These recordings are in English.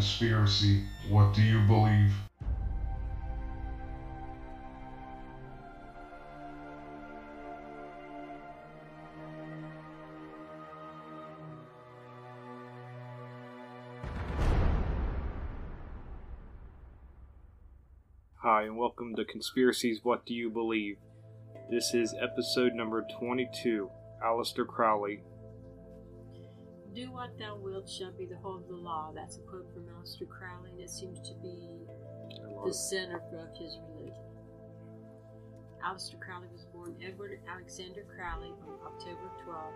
conspiracy. What do you believe? Hi, and welcome to Conspiracies What Do You Believe? This is episode number 22. Aleister Crowley. Do what thou wilt shall be the whole of the law. That's a quote from Aleister Crowley, and it seems to be the center of his religion. Aleister Crowley was born Edward Alexander Crowley on October 12,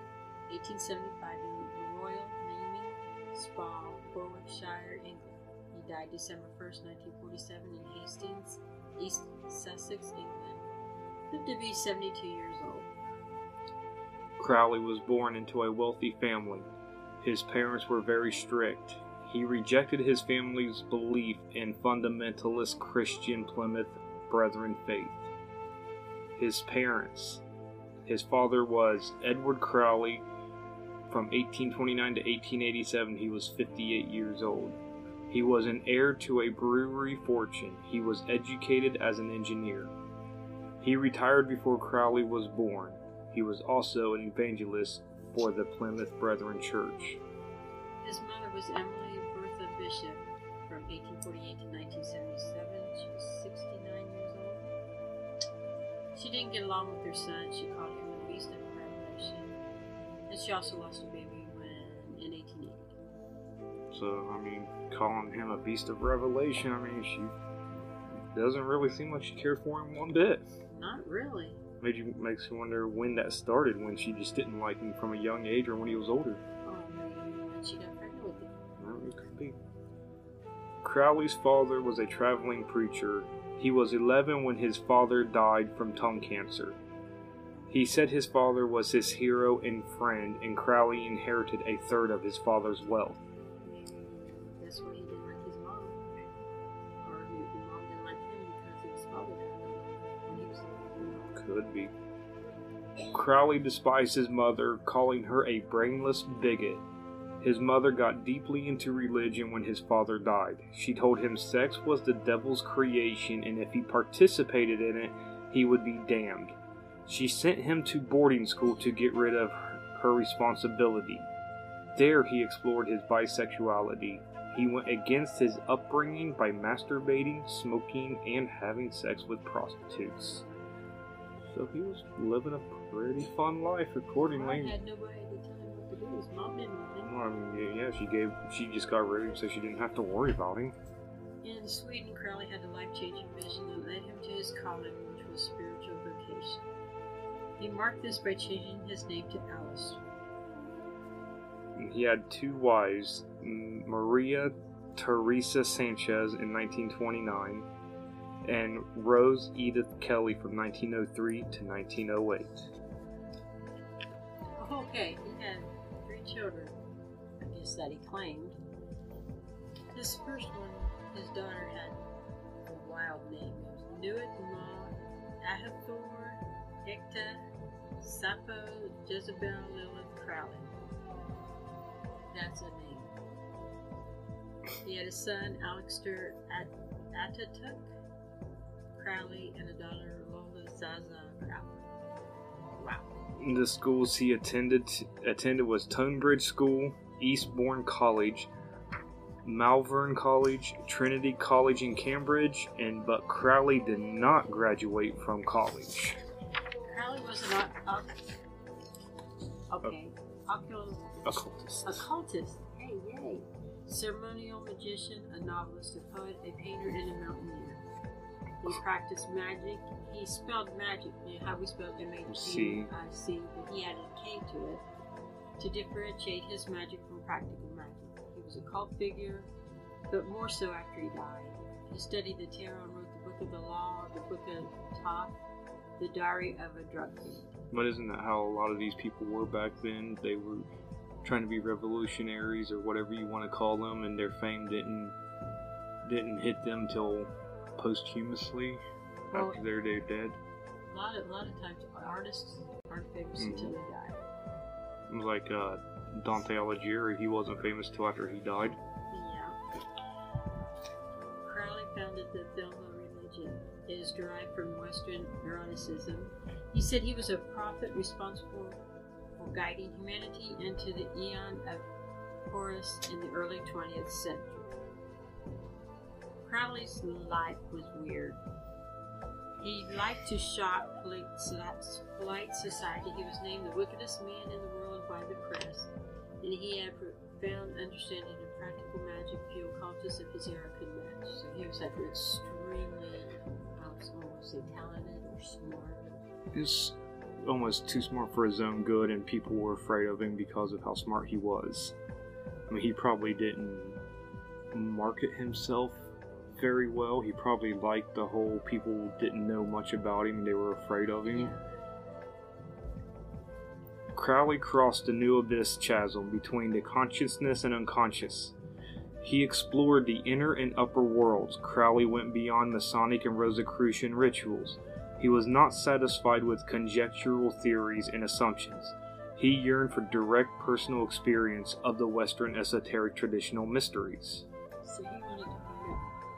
1875, in the Royal Leaming Spa, Warwickshire, England. He died December 1st, 1947, in Hastings, East Sussex, England. Lived to be 72 years old. Crowley was born into a wealthy family. His parents were very strict. He rejected his family's belief in fundamentalist Christian Plymouth Brethren faith. His parents. His father was Edward Crowley. From 1829 to 1887, he was 58 years old. He was an heir to a brewery fortune. He was educated as an engineer. He retired before Crowley was born. He was also an evangelist for the Plymouth Brethren Church. His mother was Emily Bertha Bishop from 1848 to 1977. She was 69 years old. She didn't get along with her son. She called him the beast of revelation. And she also lost a baby when in 1880. So, I mean, calling him a beast of revelation, I mean, she doesn't really seem like she cared for him one bit. Not really. Made you makes you wonder when that started, when she just didn't like him from a young age or when he was older. Oh, maybe when she got pregnant with him. Well, it could be. Crowley's father was a traveling preacher. He was 11 when his father died from tongue cancer. He said his father was his hero and friend, and Crowley inherited a third of his father's wealth. Crowley despised his mother, calling her a brainless bigot. His mother got deeply into religion when his father died. She told him sex was the devil's creation, and if he participated in it, he would be damned. She sent him to boarding school to get rid of her responsibility. There, he explored his bisexuality. He went against his upbringing by masturbating, smoking, and having sex with prostitutes. So he was living a pretty fun life, accordingly. had nobody to tell him what to do. His mom didn't want him. Well, I mean, yeah, she gave, she just got rid of him so she didn't have to worry about him. In Sweden, Crowley had a life changing vision that led him to his calling, which was spiritual vocation. He marked this by changing his name to Alice. He had two wives, Maria Teresa Sanchez in 1929 and Rose Edith Kelly from 1903 to 1908. Okay, he had three children, I guess that he claimed. This first one, his daughter had a wild name. It was Nuit Maud, Ahathor, Hecta, Sappho, Jezebel, Lilith, Crowley. That's a name. He had a son, Alexander At- Crowley, and a daughter, Lola Zaza Crowley. Wow. The schools he attended attended was Tonbridge School, Eastbourne College, Malvern College, Trinity College in Cambridge, and but Crowley did not graduate from college. Crowley was an okay, occult, Occultist. occultist. Hey, yay! Ceremonial magician, a novelist, a poet, a painter, and a mountaineer. He practiced magic. He spelled magic. You know how we spelled M A C. G I C, but he added a K to it to differentiate his magic from practical magic. He was a cult figure, but more so after he died. He studied the tarot and wrote the Book of the Law, the Book of Thoth, the Diary of a Drug Fiend. But isn't that how a lot of these people were back then? They were trying to be revolutionaries or whatever you want to call them, and their fame didn't didn't hit them till posthumously Well- after they're dead. A lot of, a lot of times, artists aren't famous Mhm. until they die. Like uh, Dante Alighieri, he wasn't famous till after he died. Yeah. Crowley founded the Thelema religion. It is derived from Western Gnosticism. He said he was a prophet responsible for guiding humanity into the eon of Horus in the early 20th century. Crowley's life was weird. He liked to shock polite society. He was named the wickedest man in the world by the press, and he had profound understanding of practical magic few occultists of his era could match. So he was like extremely, I was almost say talented or smart. He's almost too smart for his own good, and people were afraid of him because of how smart he was. I mean, he probably didn't market himself very well. He probably liked the whole people didn't know much about him they were afraid of him. Crowley crossed a new abyss chasm between the consciousness and unconscious. He explored the inner and upper worlds. Crowley went beyond Masonic and Rosicrucian rituals. He was not satisfied with conjectural theories and assumptions. He yearned for direct personal experience of the Western esoteric traditional mysteries. So he wanted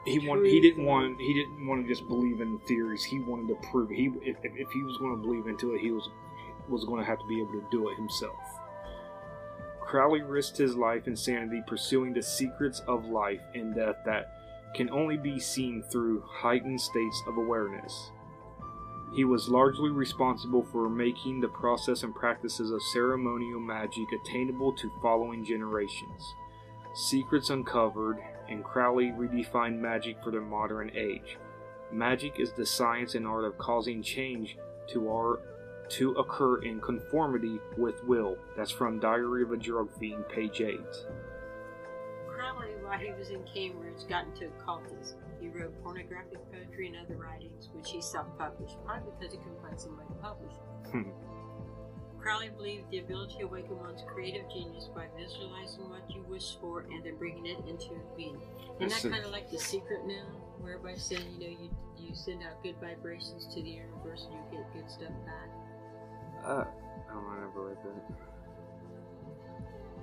he want, he didn't want he didn't want to just believe in theories. He wanted to prove he if, if he was going to believe into it, he was was going to have to be able to do it himself. Crowley risked his life and sanity pursuing the secrets of life and death that can only be seen through heightened states of awareness. He was largely responsible for making the process and practices of ceremonial magic attainable to following generations. Secrets uncovered, and Crowley redefined magic for the modern age. Magic is the science and art of causing change to our to occur in conformity with will. That's from Diary of a Drug Fiend, page 8. Crowley, while he was in Cambridge, got into occultism. He wrote pornographic poetry and other writings, which he self-published, probably because he couldn't find somebody to publish Hmm. Crowley believed the ability to awaken one's creative genius by visualizing what you wish for and then bringing it into being. Isn't That's that kind of like the secret now, where everybody's saying, you know, you you send out good vibrations to the universe and you get good stuff back. Uh, I don't never read that.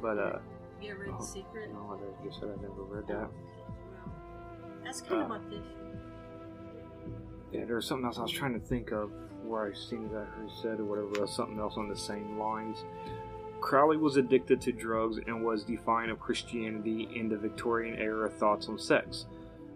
But, uh, You ever read Oh, The Secret? no, I just said I never read that. Well, that's kind of Uh, what this. Yeah, there was something else I was trying to think of where I seen that he said or whatever, else, something else on the same lines. Crowley was addicted to drugs and was defiant of Christianity in the Victorian era thoughts on sex.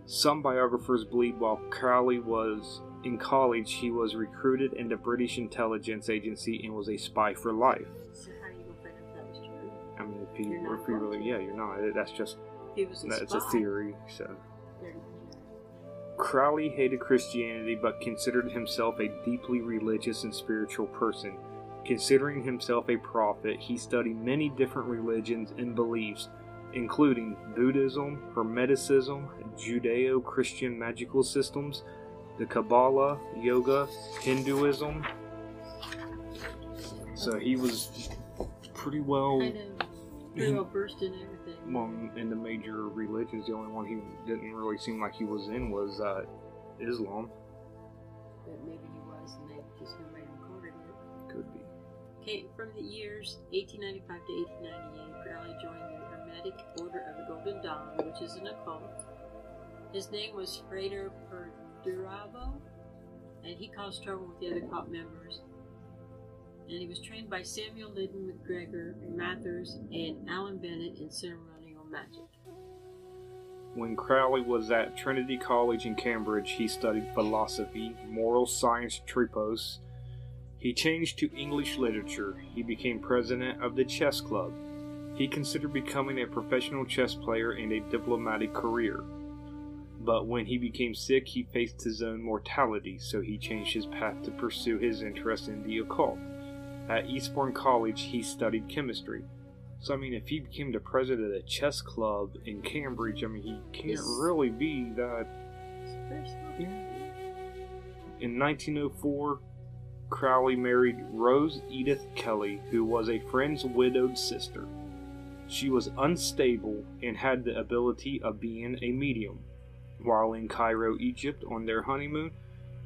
Some biographers believe while Crowley was in college, he was recruited in the British intelligence agency and was a spy for life. So how are you find out that was true? I mean, if you, if you really, yeah, you're not. That's just He was a that's a theory. So. Crowley hated Christianity but considered himself a deeply religious and spiritual person. Considering himself a prophet, he studied many different religions and beliefs, including Buddhism, Hermeticism, Judeo Christian magical systems, the Kabbalah, yoga, Hinduism. So he was pretty well, Pretty well in everything. well in the major religions. The only one he didn't really seem like he was in was uh, Islam. But maybe he was, and they just nobody recorded it. Could be. Okay, from the years 1895 to 1898, Crowley joined the Hermetic Order of the Golden Dawn, which is an occult. His name was Frater Perdurabo, and he caused trouble with the other cult members. And he was trained by Samuel Liddell MacGregor, Mathers, and Alan Bennett in ceremonial magic. When Crowley was at Trinity College in Cambridge, he studied philosophy, moral science tripos. He changed to English literature. He became president of the chess club. He considered becoming a professional chess player and a diplomatic career. But when he became sick, he faced his own mortality, so he changed his path to pursue his interest in the occult. At Eastbourne College, he studied chemistry. So, I mean, if he became the president of the chess club in Cambridge, I mean, he can't Yes. really be that. Smart. In 1904, Crowley married Rose Edith Kelly, who was a friend's widowed sister. She was unstable and had the ability of being a medium. While in Cairo, Egypt, on their honeymoon,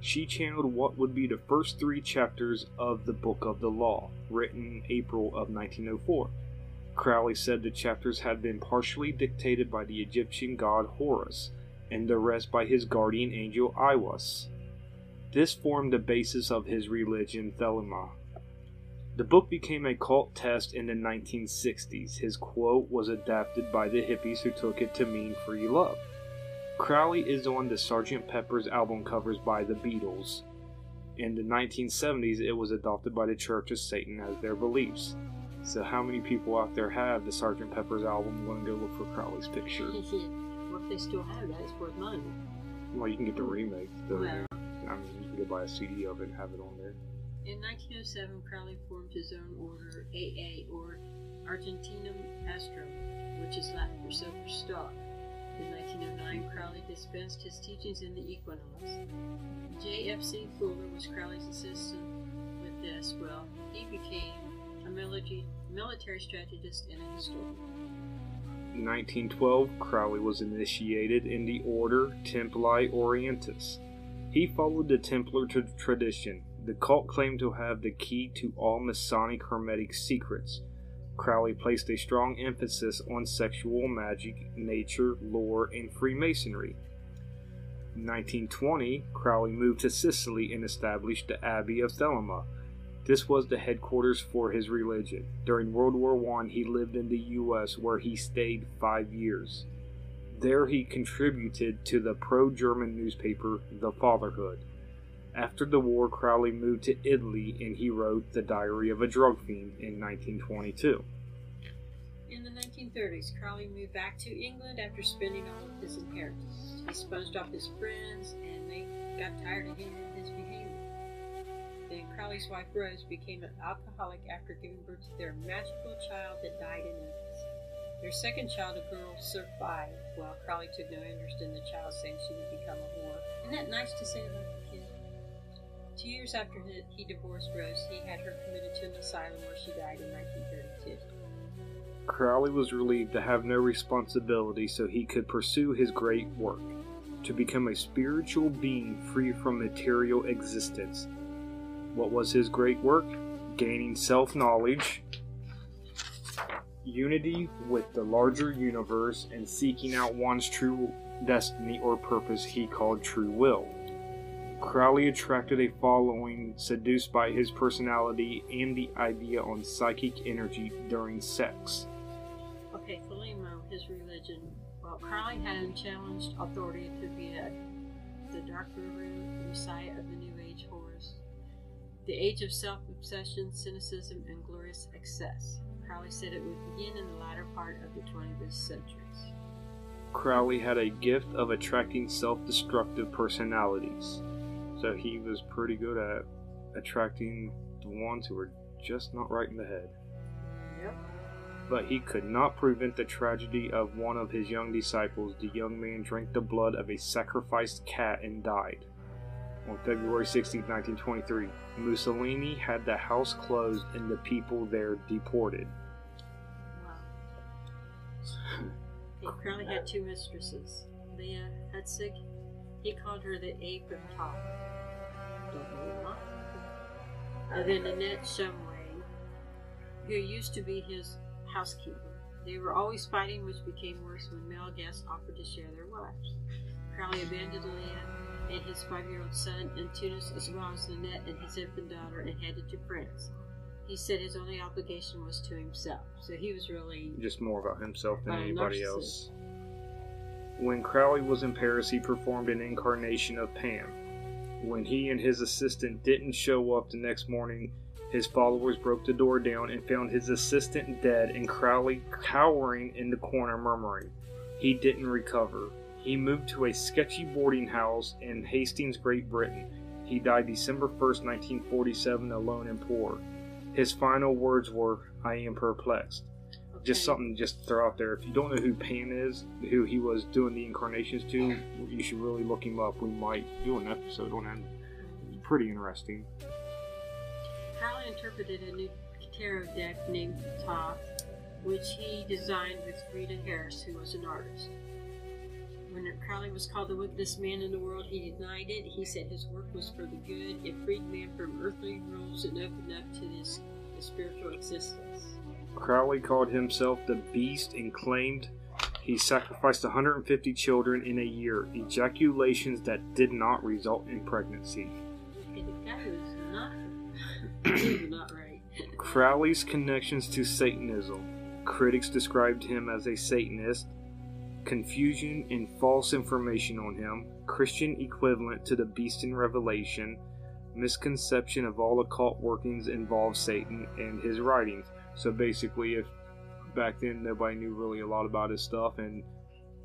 she channeled what would be the first three chapters of the Book of the Law, written April of 1904. Crowley said the chapters had been partially dictated by the Egyptian god Horus, and the rest by his guardian angel Aiwass. This formed the basis of his religion, Thelema. The book became a cult test in the 1960s. His quote was adapted by the hippies who took it to mean free love. Crowley is on the Sgt. Pepper's album covers by the Beatles. In the 1970s, it was adopted by the Church of Satan as their beliefs. So, how many people out there have the Sgt. Pepper's album? Want to go look for Crowley's picture? well, if they still have that, it's worth money. Well, you can get the mm-hmm. remake. Though. Well. I mean, you can go buy a CD of it and have it on there. In 1907, Crowley formed his own order, AA, or Argenteum Astrum, which is Latin for Silver Star. In 1909, Crowley dispensed his teachings in the Equinox. J.F.C. Fuller was Crowley's assistant with this. Well, he became a military, military strategist and a historian. In 1912, Crowley was initiated in the order Templi Orientis. He followed the Templar tradition. The cult claimed to have the key to all Masonic Hermetic secrets. Crowley placed a strong emphasis on sexual magic, nature, lore, and Freemasonry. In 1920, Crowley moved to Sicily and established the Abbey of Thelema. This was the headquarters for his religion. During World War I, he lived in the U.S., where he stayed five years. There, he contributed to the pro German newspaper The Fatherhood. After the war, Crowley moved to Italy and he wrote The Diary of a Drug Fiend in 1922. In the 1930s, Crowley moved back to England after spending all of his inheritance. He sponged off his friends and they got tired of him and his behavior. Then Crowley's wife Rose became an alcoholic after giving birth to their magical child that died in infancy. Their second child, a girl, survived, while Crowley took no interest in the child, saying she would become a whore. Isn't that nice to say about? Two years after he- divorced Rose, he had her committed to an asylum where she died in 1932. Crowley was relieved to have no responsibility so he could pursue his great work to become a spiritual being free from material existence. What was his great work? Gaining self knowledge, unity with the larger universe, and seeking out one's true destiny or purpose he called true will. Crowley attracted a following seduced by his personality and the idea on psychic energy during sex. Okay, Thelema, his religion. Well, Crowley had unchallenged authority to be a, the Dark guru, the Messiah of the New Age Horus. The age of self obsession, cynicism, and glorious excess. Crowley said it would begin in the latter part of the 20th century. Crowley had a gift of attracting self destructive personalities. So he was pretty good at attracting the ones who were just not right in the head. Yep. But he could not prevent the tragedy of one of his young disciples. The young man drank the blood of a sacrificed cat and died. On February 16, 1923, Mussolini had the house closed and the people there deported. Wow. Hey, Crowley had two mistresses. Leah Hutzig, he called her the ape of top. Don't know why. And then Annette Shumway, who used to be his housekeeper. They were always fighting, which became worse when male guests offered to share their wives. Crowley abandoned Leah and his five-year-old son in Tunis, as well as Annette and his infant daughter, and headed to France. He said his only obligation was to himself, so he was really just more about himself than anybody narcissist. else. When Crowley was in Paris, he performed an incarnation of Pan. When he and his assistant didn't show up the next morning, his followers broke the door down and found his assistant dead and Crowley cowering in the corner, murmuring. He didn't recover. He moved to a sketchy boarding house in Hastings, Great Britain. He died December 1st, 1947, alone and poor. His final words were, I am perplexed just something just to throw out there. If you don't know who Pan is, who he was doing the incarnations to, you should really look him up. We might do an episode on him. It's Pretty interesting. Crowley interpreted a new tarot deck named Thoth, which he designed with Rita Harris, who was an artist. When Crowley was called the wickedest man in the world, he denied it. He said his work was for the good. It freed man from earthly rules and opened up to this spiritual existence. Crowley called himself the Beast and claimed He sacrificed 150 children in a year, ejaculations that did not result in pregnancy. The was not, was not right. Crowley's connections to Satanism. Critics described him as a Satanist. Confusion and false information on him. Christian equivalent to the beast in Revelation. Misconception of all occult workings involve Satan and his writings. So basically, if back then nobody knew really a lot about his stuff, and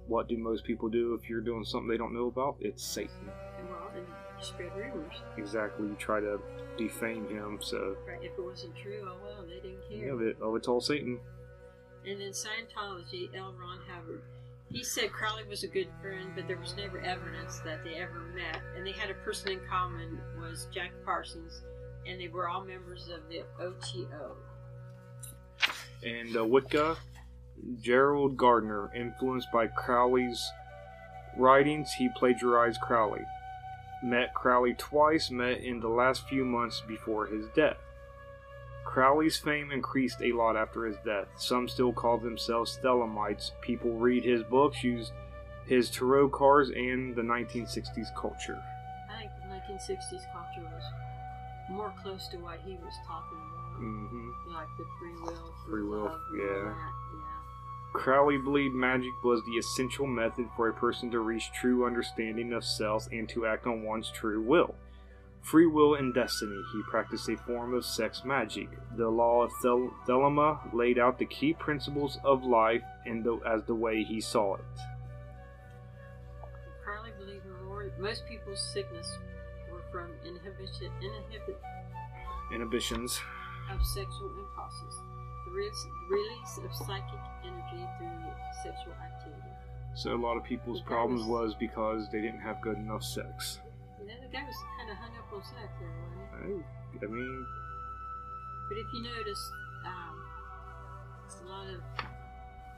what do most people do if you're doing something they don't know about? It's Satan. Well, and spread rumors. Exactly. You try to defame him, so Right? If it wasn't true, oh well, they didn't care. yeah, but, oh, it's all Satan. And in Scientology, L. Ron Hubbard, he said Crowley was a good friend, but there was never evidence that they ever met. And they had a person in common was Jack Parsons, and they were all members of the OTO. And uh, Wicca, Gerald Gardner, influenced by Crowley's writings, he plagiarized Crowley. Met Crowley twice, met in the last few months before his death. Crowley's fame increased a lot after his death. Some still call themselves Thelemites. People read his books, use his tarot cards, and the 1960s culture. I think the 1960s culture was more close to what he was talking about, hmm like the free will, Free will, love, and all yeah. that, yeah. Crowley believed magic was the essential method for a person to reach true understanding of self and to act on one's true will. Free will and destiny. He practiced a form of sex magic. The law of Thel- Thelema laid out the key principles of life and the, as the way he saw it. Crowley believed most people's sickness were from inhibition, inhibit, Inhibitions. Of sexual impulses, the release of psychic energy through sexual activity. So a lot of people's problems was because they didn't have good enough sex. You know, the guy was kind of hung up on sex there, wasn't he? I, I mean, But if you notice, um, a lot of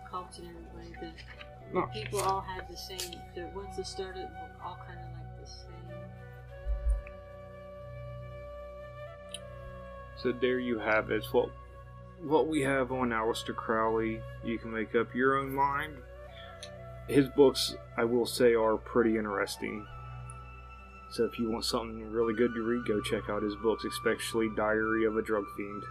cults and everybody, the, the No. people all had the same. The ones that started were all kind of like the same. So there you have it. What what we have on Aleister Crowley. You can make up your own mind. His books, I will say, are pretty interesting. So if you want something really good to read, go check out his books, especially Diary of a Drug Fiend.